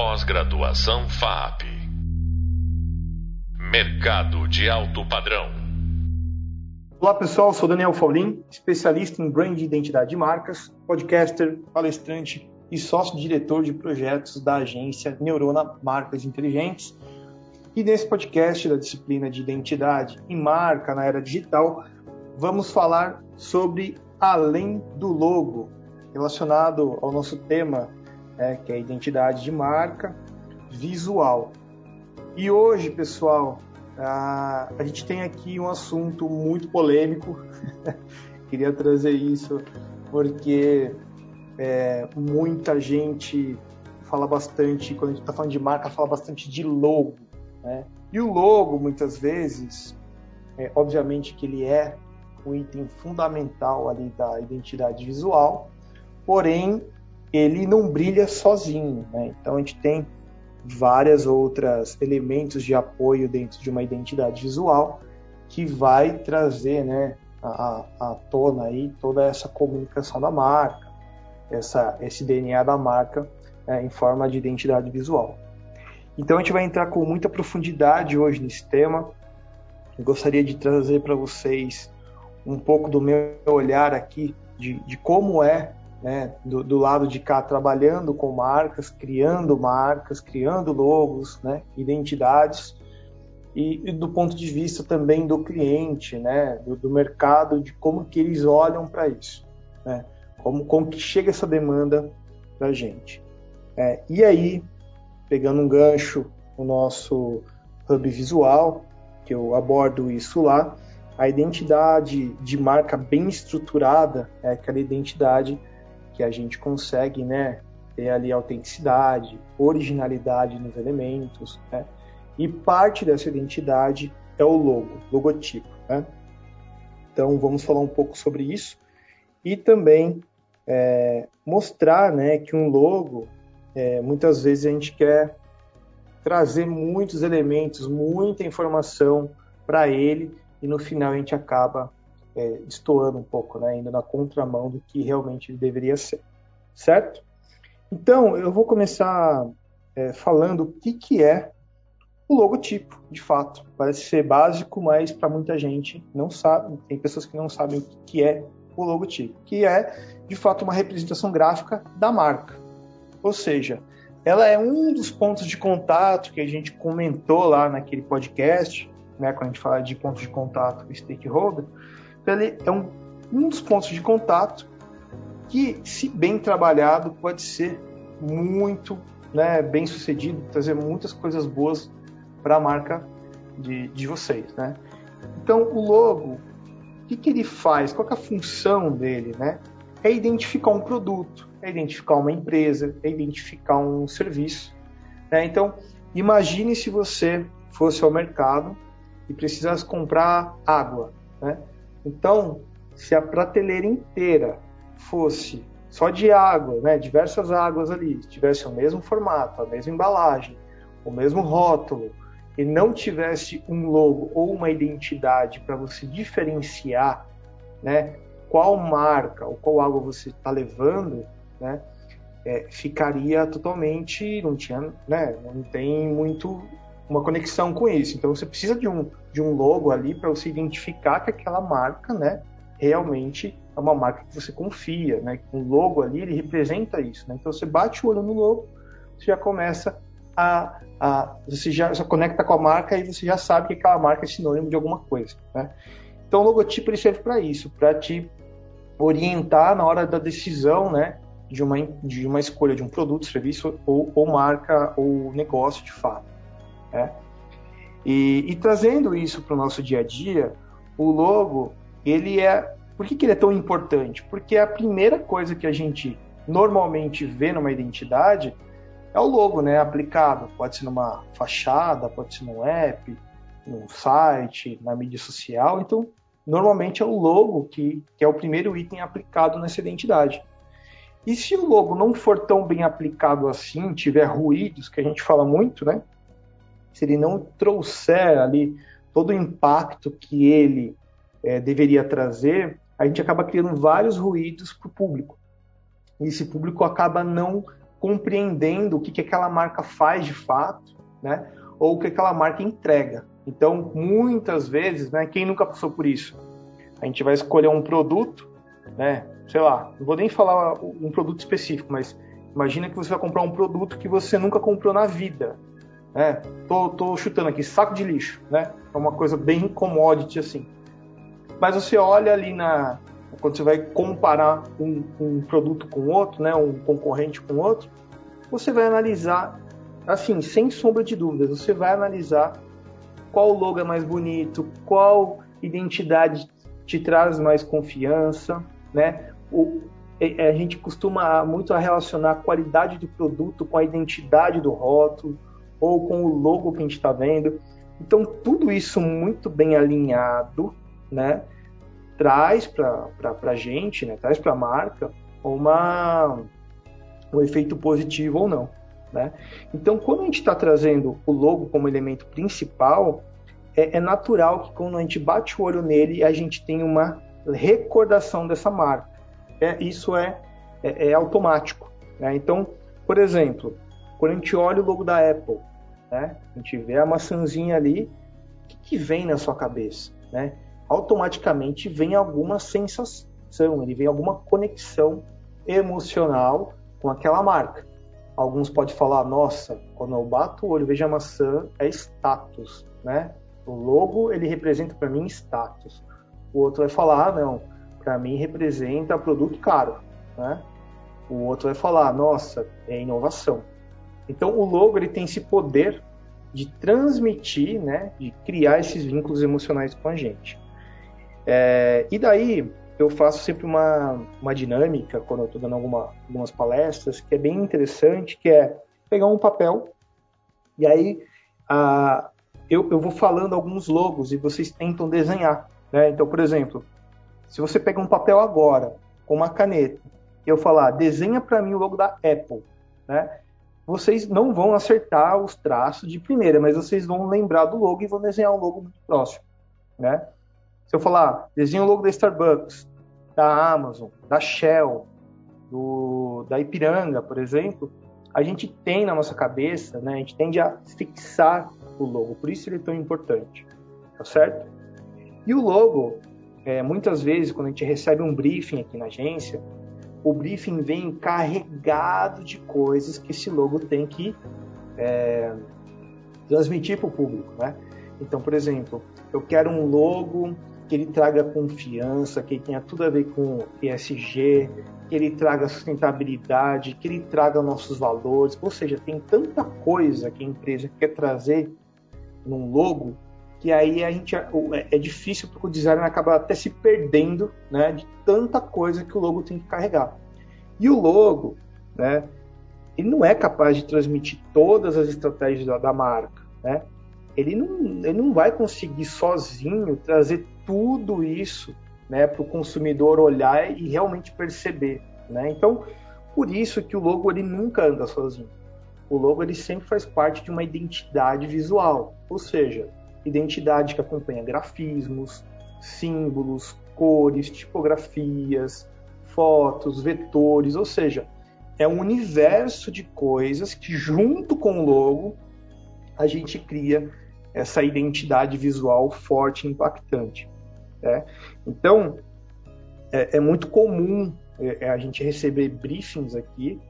Pós-graduação FAP. Mercado de alto padrão. Olá pessoal, sou Daniel Faulin, especialista em brand e identidade de marcas, podcaster, palestrante e sócio-diretor de projetos da agência Neurona Marcas Inteligentes. E nesse podcast da disciplina de identidade e marca na era digital, vamos falar sobre além do logo, relacionado ao nosso tema né, que é a identidade de marca visual. E hoje, pessoal, a, a gente tem aqui um assunto muito polêmico. Queria trazer isso porque é, muita gente fala bastante, quando a gente está falando de marca, fala bastante de logo. Né? E o logo, muitas vezes, é, obviamente que ele é um item fundamental ali da identidade visual, porém ele não brilha sozinho, né? Então a gente tem várias outras elementos de apoio dentro de uma identidade visual que vai trazer, né, a tona aí toda essa comunicação da marca, essa esse DNA da marca né, em forma de identidade visual. Então a gente vai entrar com muita profundidade hoje nesse tema. Eu gostaria de trazer para vocês um pouco do meu olhar aqui de, de como é né, do, do, lado de cá trabalhando com marcas, criando marcas, criando logos, né, identidades, e, e, do ponto de vista também do cliente, né, do, do mercado, de como que eles olham para isso, né, como, como que chega essa demanda para a gente. É, e aí, pegando um gancho no nosso hub visual, que eu abordo isso lá, a identidade de marca bem estruturada é aquela identidade que a gente consegue, né, ter ali autenticidade, originalidade nos elementos, né? E parte dessa identidade é o logo, logotipo, né? Então vamos falar um pouco sobre isso e também é, mostrar, né, que um logo é, muitas vezes a gente quer trazer muitos elementos, muita informação para ele e no final a gente acaba é, destoando um pouco, né, indo na contramão do que realmente deveria ser, certo? Então, eu vou começar é, falando o que, que é o logotipo, de fato. Parece ser básico, mas para muita gente não sabe, tem pessoas que não sabem o que, que é o logotipo, que é, de fato, uma representação gráfica da marca. Ou seja, ela é um dos pontos de contato que a gente comentou lá naquele podcast, né, quando a gente fala de pontos de contato stakeholder, ele é um, um dos pontos de contato que, se bem trabalhado, pode ser muito né, bem sucedido, trazer muitas coisas boas para a marca de, de vocês. Né? Então, o logo, o que, que ele faz? Qual é a função dele? Né? É identificar um produto, é identificar uma empresa, é identificar um serviço. Né? Então, imagine se você fosse ao mercado e precisasse comprar água. Né? Então, se a prateleira inteira fosse só de água, né, diversas águas ali, tivesse o mesmo formato, a mesma embalagem, o mesmo rótulo, e não tivesse um logo ou uma identidade para você diferenciar, né, qual marca ou qual água você está levando, né, é, ficaria totalmente, não tinha, né, não tem muito uma conexão com isso. Então você precisa de um, de um logo ali para você identificar que aquela marca, né, realmente é uma marca que você confia, né? Um logo ali ele representa isso, né? Então você bate o olho no logo, você já começa a, a você já, já conecta com a marca e você já sabe que aquela marca é sinônimo de alguma coisa, né? Então o logotipo ele serve para isso, para te orientar na hora da decisão, né? De uma, de uma escolha de um produto, serviço ou, ou marca ou negócio de fato. Né? E, e, trazendo isso para o nosso dia a dia, o logo, ele é. Por que, que ele é tão importante? Porque a primeira coisa que a gente normalmente vê numa identidade é o logo, né? Aplicado. Pode ser numa fachada, pode ser num app, num site, na mídia social. Então, normalmente é o logo que, que é o primeiro item aplicado nessa identidade. E se o logo não for tão bem aplicado assim, tiver ruídos, que a gente fala muito, né? Se ele não trouxer ali todo o impacto que ele é, deveria trazer, a gente acaba criando vários ruídos para o público. E esse público acaba não compreendendo o que, que aquela marca faz de fato, né? Ou o que aquela marca entrega. Então, muitas vezes, né? Quem nunca passou por isso? A gente vai escolher um produto, né? Sei lá, não vou nem falar um produto específico, mas imagina que você vai comprar um produto que você nunca comprou na vida. Né? Tô, tô chutando aqui, saco de lixo, né? É uma coisa bem commodity assim. Mas você olha ali na, quando você vai comparar um, um produto com outro, né, um concorrente com outro, você vai analisar, assim, sem sombra de dúvidas, você vai analisar qual logo é mais bonito, qual identidade te traz mais confiança, né? O, a gente costuma muito a relacionar a qualidade do produto com a identidade do rótulo ou com o logo que a gente está vendo. Então, tudo isso muito bem alinhado, né? traz para a gente, né, traz para a marca uma, um efeito positivo ou não. Né? Então, quando a gente está trazendo o logo como elemento principal, é, é, natural que quando a gente bate o olho nele, a gente tem uma recordação dessa marca. É, isso é, é, é automático. Né? Então, por exemplo, quando a gente olha o logo da Apple, né? a gente vê a maçãzinha ali, o que, que vem na sua cabeça? Né? automaticamente vem alguma sensação, ele vem alguma conexão emocional com aquela marca. Alguns podem falar, nossa, quando eu bato o olho vejo a maçã, é status, né? O logo, ele representa para mim status. O outro vai falar, ah, não, para mim representa produto caro, né? O outro vai falar, nossa, é inovação. Então, o logo, ele tem esse poder de transmitir, né, de criar esses vínculos emocionais com a gente. É, e daí eu faço sempre uma, uma dinâmica quando eu estou dando alguma, algumas palestras que é bem interessante, que é pegar um papel e aí a, eu, eu vou falando alguns logos e vocês tentam desenhar. Né? Então, por exemplo, se você pega um papel agora com uma caneta e eu falar desenha para mim o logo da Apple, né? Vocês não vão acertar os traços de primeira, mas vocês vão lembrar do logo e vão desenhar um logo muito próximo, né? Se eu falar, desenho o logo da Starbucks, da Amazon, da Shell, do, da Ipiranga, por exemplo, a gente tem na nossa cabeça, né, a gente tende a fixar o logo, por isso ele é tão importante, tá certo? E o logo, é, muitas vezes, quando a gente recebe um briefing aqui na agência, o briefing vem carregado de coisas que esse logo tem que é, transmitir para o público, né? Então, por exemplo, eu quero um logo que ele traga confiança, que tenha tudo a ver com ESG, que ele traga sustentabilidade, que ele traga nossos valores. Ou seja, tem tanta coisa que a empresa quer trazer num logo que aí a gente é, é difícil porque o designer acaba até se perdendo, né, de tanta coisa que o logo tem que carregar. E o logo, né, ele não é capaz de transmitir todas as estratégias da, da marca, né? Ele não, ele não vai conseguir sozinho trazer tudo isso né, para o consumidor olhar e realmente perceber. Né? Então, por isso que o logo ele nunca anda sozinho. O logo ele sempre faz parte de uma identidade visual, ou seja, identidade que acompanha grafismos, símbolos, cores, tipografias, fotos, vetores, ou seja, é um universo de coisas que junto com o logo a gente cria essa identidade visual forte e impactante. Né? Então, é, é, muito comum é, é, a gente receber briefings aqui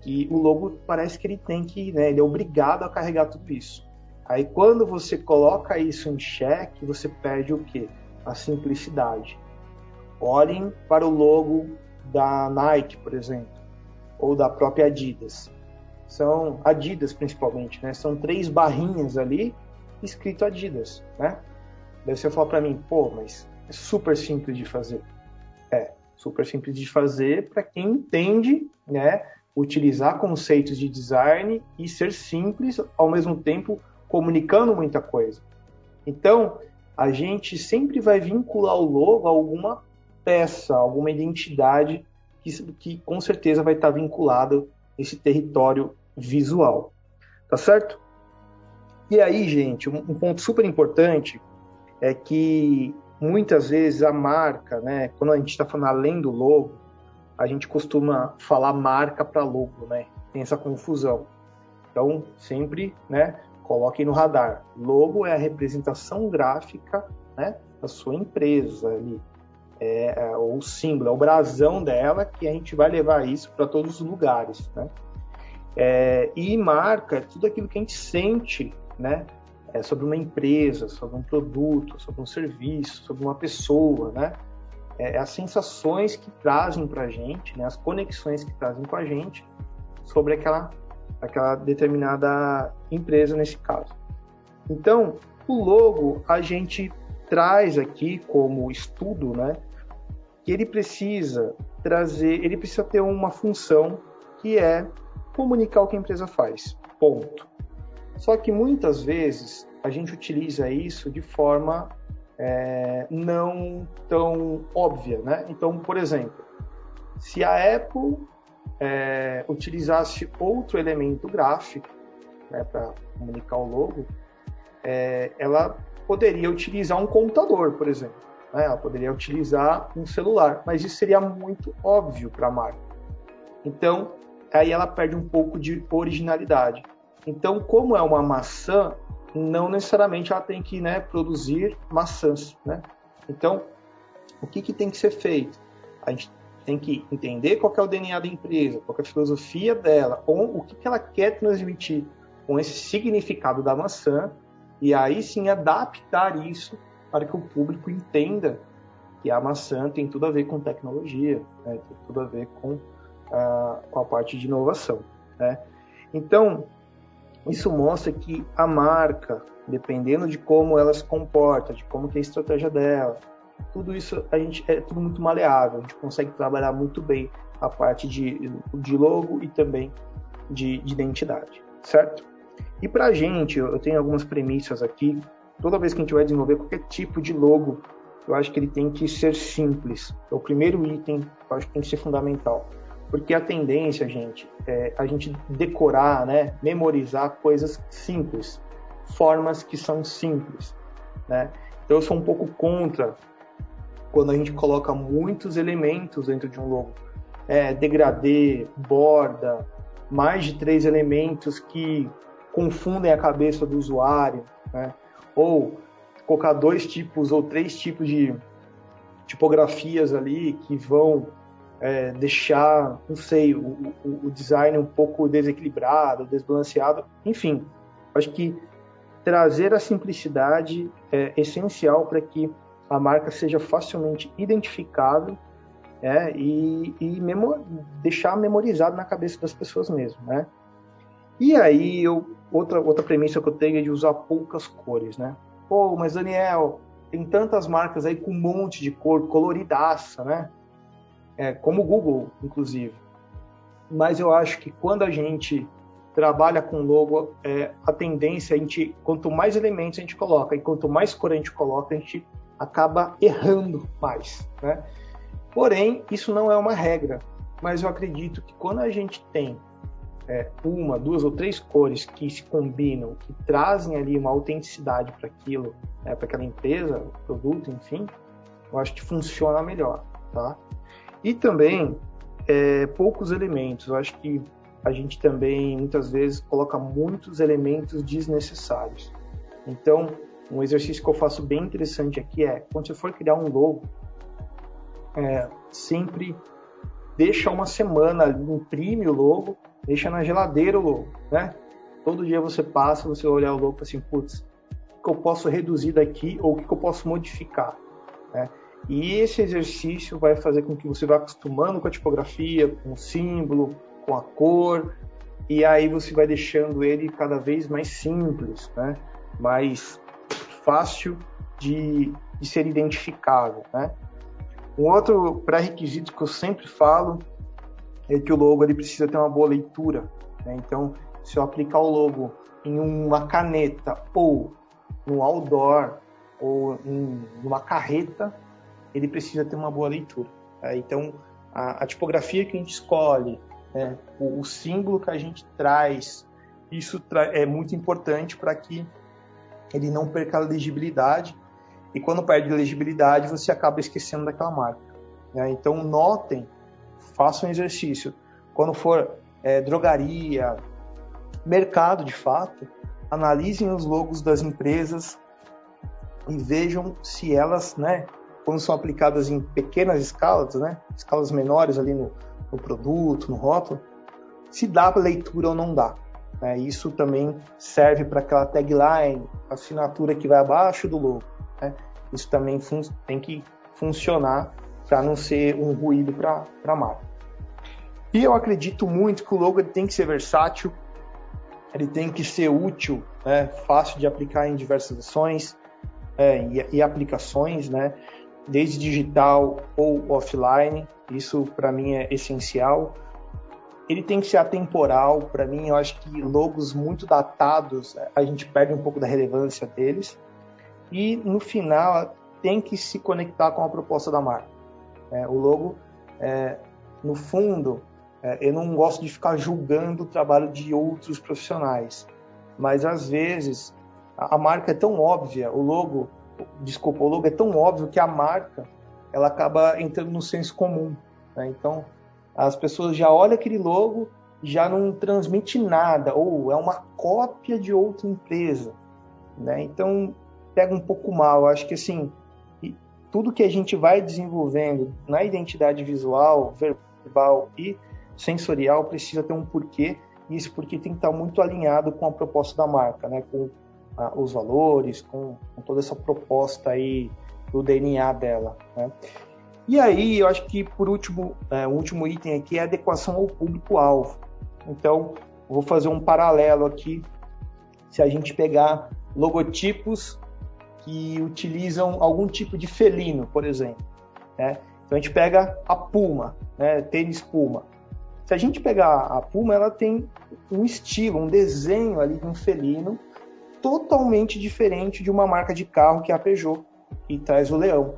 que o logo parece que ele tem que, né, ele é obrigado a carregar tudo isso. Aí quando você coloca isso em xeque, você perde o quê? A simplicidade. Olhem para o logo da Nike, por exemplo, ou da própria Adidas. São Adidas principalmente, né? São três barrinhas ali escrito Adidas, né? Daí você fala para mim, pô, mas é super simples de fazer. É, super simples de fazer para quem entende, né, utilizar conceitos de design e ser simples ao mesmo tempo comunicando muita coisa. Então, a gente sempre vai vincular o logo a alguma peça, alguma identidade que, que com certeza vai estar vinculado esse território visual. Tá certo? E aí, gente, um, um ponto super importante é que muitas vezes a marca, né, quando a gente está falando além do logo, a gente costuma falar marca para logo, né? Tem essa confusão. Então, sempre, né, coloquem no radar. Logo é a representação gráfica, né, da sua empresa ali. É, é, o símbolo, é o brasão dela, que a gente vai levar isso para todos os lugares, né? É, e marca tudo aquilo que a gente sente, né? É sobre uma empresa, sobre um produto, sobre um serviço, sobre uma pessoa, né? É, é as sensações que trazem para a gente, né? As conexões que trazem com a gente sobre aquela, aquela determinada empresa nesse caso. Então, o logo a gente traz aqui como estudo, né? Que ele precisa trazer, ele precisa ter uma função que é comunicar o que a empresa faz. Ponto. Só que muitas vezes a gente utiliza isso de forma é, não tão óbvia, né? Então, por exemplo, se a Apple é, utilizasse outro elemento gráfico né, para comunicar o logo, é, ela poderia utilizar um computador, por exemplo. Né? Ela poderia utilizar um celular, mas isso seria muito óbvio para a marca. Então, aí ela perde um pouco de originalidade. Então, como é uma maçã, não necessariamente ela tem que né, produzir maçãs. Né? Então, o que, que tem que ser feito? A gente tem que entender qual é o DNA da empresa, qual é a filosofia dela, o que, que ela quer transmitir com esse significado da maçã, e aí sim adaptar isso para que o público entenda que a maçã tem tudo a ver com tecnologia, né? tem tudo a ver com a, com a parte de inovação. Né? Então, isso mostra que a marca, dependendo de como ela se comporta, de como é a estratégia dela, tudo isso a gente é tudo muito maleável, a gente consegue trabalhar muito bem a parte de, de logo e também de, de identidade, certo? E para a gente, eu tenho algumas premissas aqui. Toda vez que a gente vai desenvolver qualquer tipo de logo, eu acho que ele tem que ser simples. É o primeiro item, eu acho que tem que ser fundamental. Porque a tendência, gente, é a gente decorar, né, memorizar coisas simples, formas que são simples, né? Então eu sou um pouco contra quando a gente coloca muitos elementos dentro de um logo. É, degradê, borda, mais de três elementos que confundem a cabeça do usuário, né? Ou colocar dois tipos ou três tipos de tipografias ali que vão é, deixar, não sei, o, o, o, design um pouco desequilibrado, desbalanceado, enfim, acho que trazer a simplicidade é essencial para que a marca seja facilmente identificável é, e, e deixar memorizado na cabeça das pessoas mesmo, né? E aí, eu, outra, outra premissa que eu tenho é de usar poucas cores, né? Pô, mas Daniel, tem tantas marcas aí com um monte de cor, coloridaça, né? é, como o Google, inclusive. Mas eu acho que quando a gente trabalha com logo, é, a tendência, a gente, quanto mais elementos a gente coloca e quanto mais cor a gente coloca, a gente acaba errando mais. Né? Porém, isso não é uma regra, mas eu acredito que quando a gente tem é, uma, duas ou três cores que se combinam, que trazem ali uma autenticidade para aquilo, né, para aquela empresa, produto, enfim, eu acho que funciona melhor, tá? E também é, poucos elementos. Eu acho que a gente também muitas vezes coloca muitos elementos desnecessários. Então, um exercício que eu faço bem interessante aqui é quando você for criar um logo, é, sempre deixa uma semana, imprime o logo, deixa na geladeira o logo, né? Todo dia você passa, você olhar o logo assim, putz, o que eu posso reduzir daqui ou o que eu posso modificar, né? E esse exercício vai fazer com que você vá acostumando com a tipografia, com o símbolo, com a cor, e aí você vai deixando ele cada vez mais simples, né? mais fácil de, de ser identificável. Né? Um outro pré-requisito que eu sempre falo é que o logo ele precisa ter uma boa leitura. Né? Então, se eu aplicar o logo em uma caneta ou no outdoor ou em uma carreta, ele precisa ter uma boa leitura. Tá? Então, a, a, tipografia que a gente escolhe, né, o, o, símbolo que a gente traz, isso tra é muito importante para que ele não perca a legibilidade. E quando perde a legibilidade, você acaba esquecendo daquela marca. Né? Então, notem façam um exercício. Quando for é, drogaria, mercado de fato, analisem os logos das empresas e vejam se elas, né, quando são aplicadas em pequenas escalas, né, escalas menores ali no, no produto, no rótulo, se dá leitura ou não dá. Né? Isso também serve para aquela tagline, assinatura que vai abaixo do logo. Né? Isso também tem que funcionar para não ser um ruído para a marca. E eu acredito muito que o logo tem que ser versátil, ele tem que ser útil, né? fácil de aplicar em diversas ações é, e, e, aplicações, né? desde digital ou offline. Isso para mim é essencial. Ele tem que ser atemporal. Para mim, eu acho que logos muito datados a gente perde um pouco da relevância deles. E no final tem que se conectar com a proposta da marca. É, o logo, é, no fundo, é, eu não gosto de ficar julgando o trabalho de outros profissionais, mas às vezes a, marca é tão óbvia, o logo, desculpa, o logo é tão óbvio que a marca ela acaba entrando no senso comum. Né? Então, as pessoas já olham aquele logo já não transmite nada, ou é uma cópia de outra empresa. Né? Então, pega um pouco mal. Acho que assim, tudo que a gente vai desenvolvendo na identidade visual, verbal e sensorial precisa ter um porquê, e esse porquê tem que estar muito alinhado com a proposta da marca, né? com ah, os valores, com, com, toda essa proposta aí do DNA dela. Né? E aí, eu acho que por último, é, o último item aqui é adequação ao público-alvo. Então, vou fazer um paralelo aqui. Se a gente pegar logotipos que utilizam algum tipo de felino, por exemplo. Né? Então a gente pega a Puma, né? tênis Puma. Se a gente pegar a Puma, ela tem um estilo, um desenho ali de um felino totalmente diferente de uma marca de carro que é a Peugeot, e traz o leão.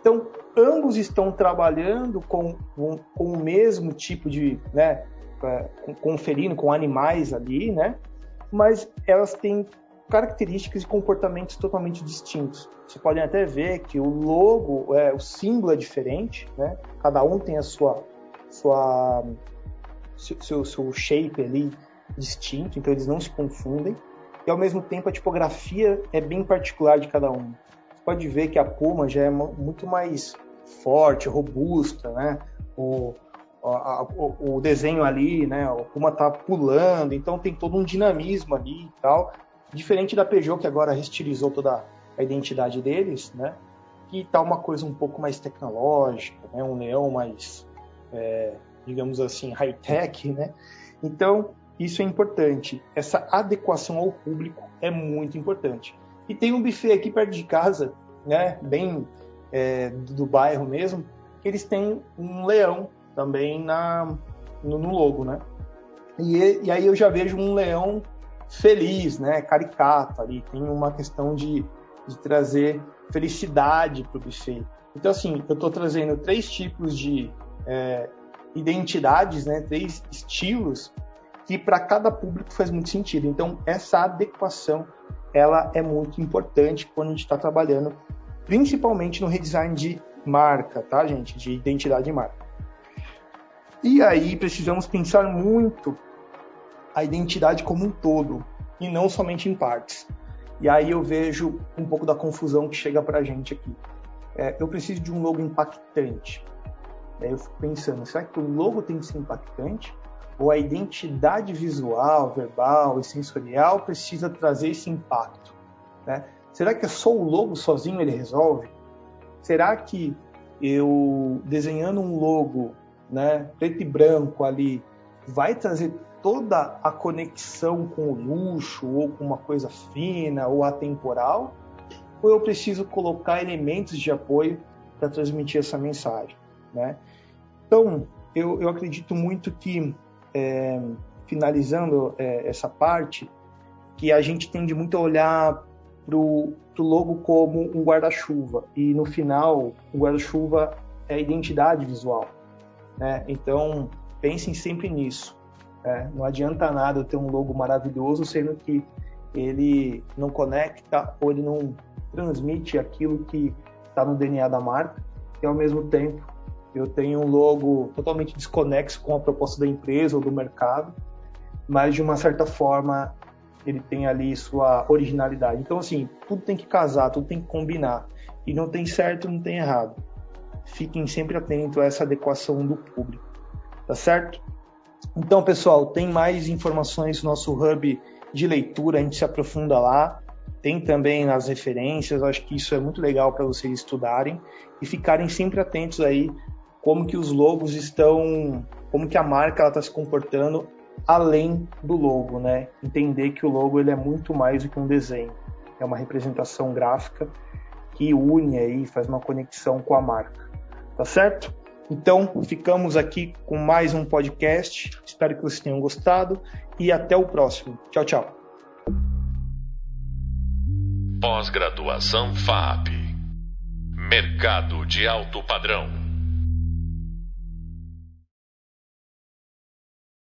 Então, ambos estão trabalhando com, com, o mesmo tipo de, né, com, felino, com animais ali, né, mas elas têm características e comportamentos totalmente distintos. Você pode até ver que o logo, é, o símbolo é diferente, né? Cada um tem a sua, sua seu, seu shape ali distinto, então eles não se confundem. E ao mesmo tempo a tipografia é bem particular de cada um. Você pode ver que a Puma já é muito mais forte, robusta, né? O, a, o, o, desenho ali, né? O Puma tá pulando, então tem todo um dinamismo ali e tal. Diferente da Peugeot, que agora restilizou toda a identidade deles, né? Que tá uma coisa um pouco mais tecnológica, né? Um leão mais, é, digamos assim, high-tech, né? Então, isso é importante. Essa adequação ao público é muito importante. E tem um buffet aqui perto de casa, né? Bem é, do bairro mesmo, que eles têm um leão também na, no, no logo, né? E, e aí eu já vejo um leão feliz, né, caricato ali, tem uma questão de, de trazer felicidade para o buffet. Então, assim, eu estou trazendo três tipos de é, identidades, né, três estilos que para cada público faz muito sentido. Então, essa adequação ela é muito importante quando a gente está trabalhando, principalmente no redesign de marca, tá, gente, de identidade de marca. E aí precisamos pensar muito a identidade como um todo e não somente em partes. E aí eu vejo um pouco da confusão que chega para a gente aqui. É, eu preciso de um logo impactante. Aí eu fico pensando, será que o logo tem que ser impactante? Ou a identidade visual, verbal e sensorial precisa trazer esse impacto? Né? Será que só o logo sozinho ele resolve? Será que eu desenhando um logo né, preto e branco ali vai trazer toda a conexão com o luxo ou com uma coisa fina ou atemporal? Ou eu preciso colocar elementos de apoio para transmitir essa mensagem? Né? Então, eu, eu acredito muito que, é, finalizando é, essa parte, que a gente tende muito a olhar para o logo como um guarda-chuva e no final o guarda-chuva é identidade visual. Né? Então pensem sempre nisso. É, não adianta nada eu ter um logo maravilhoso, sendo que ele não conecta ou ele não transmite aquilo que está no DNA da marca, e ao mesmo tempo eu tenho um logo totalmente desconexo com a proposta da empresa ou do mercado, mas de uma certa forma ele tem ali sua originalidade. Então, assim, tudo tem que casar, tudo tem que combinar. E não tem certo, não tem errado. Fiquem sempre atentos a essa adequação do público. Tá certo? Então, pessoal, tem mais informações no nosso hub de leitura, a gente se aprofunda lá. Tem também nas referências, acho que isso é muito legal para vocês estudarem e ficarem sempre atentos aí como que os logos estão, como que a marca está se comportando além do logo, né? Entender que o logo ele é muito mais do que um desenho, é uma representação gráfica que une aí, faz uma conexão com a marca, tá certo? Então, ficamos aqui com mais um podcast. Espero que vocês tenham gostado e até o próximo. Tchau, tchau. Pós-graduação FAP Mercado de alto padrão.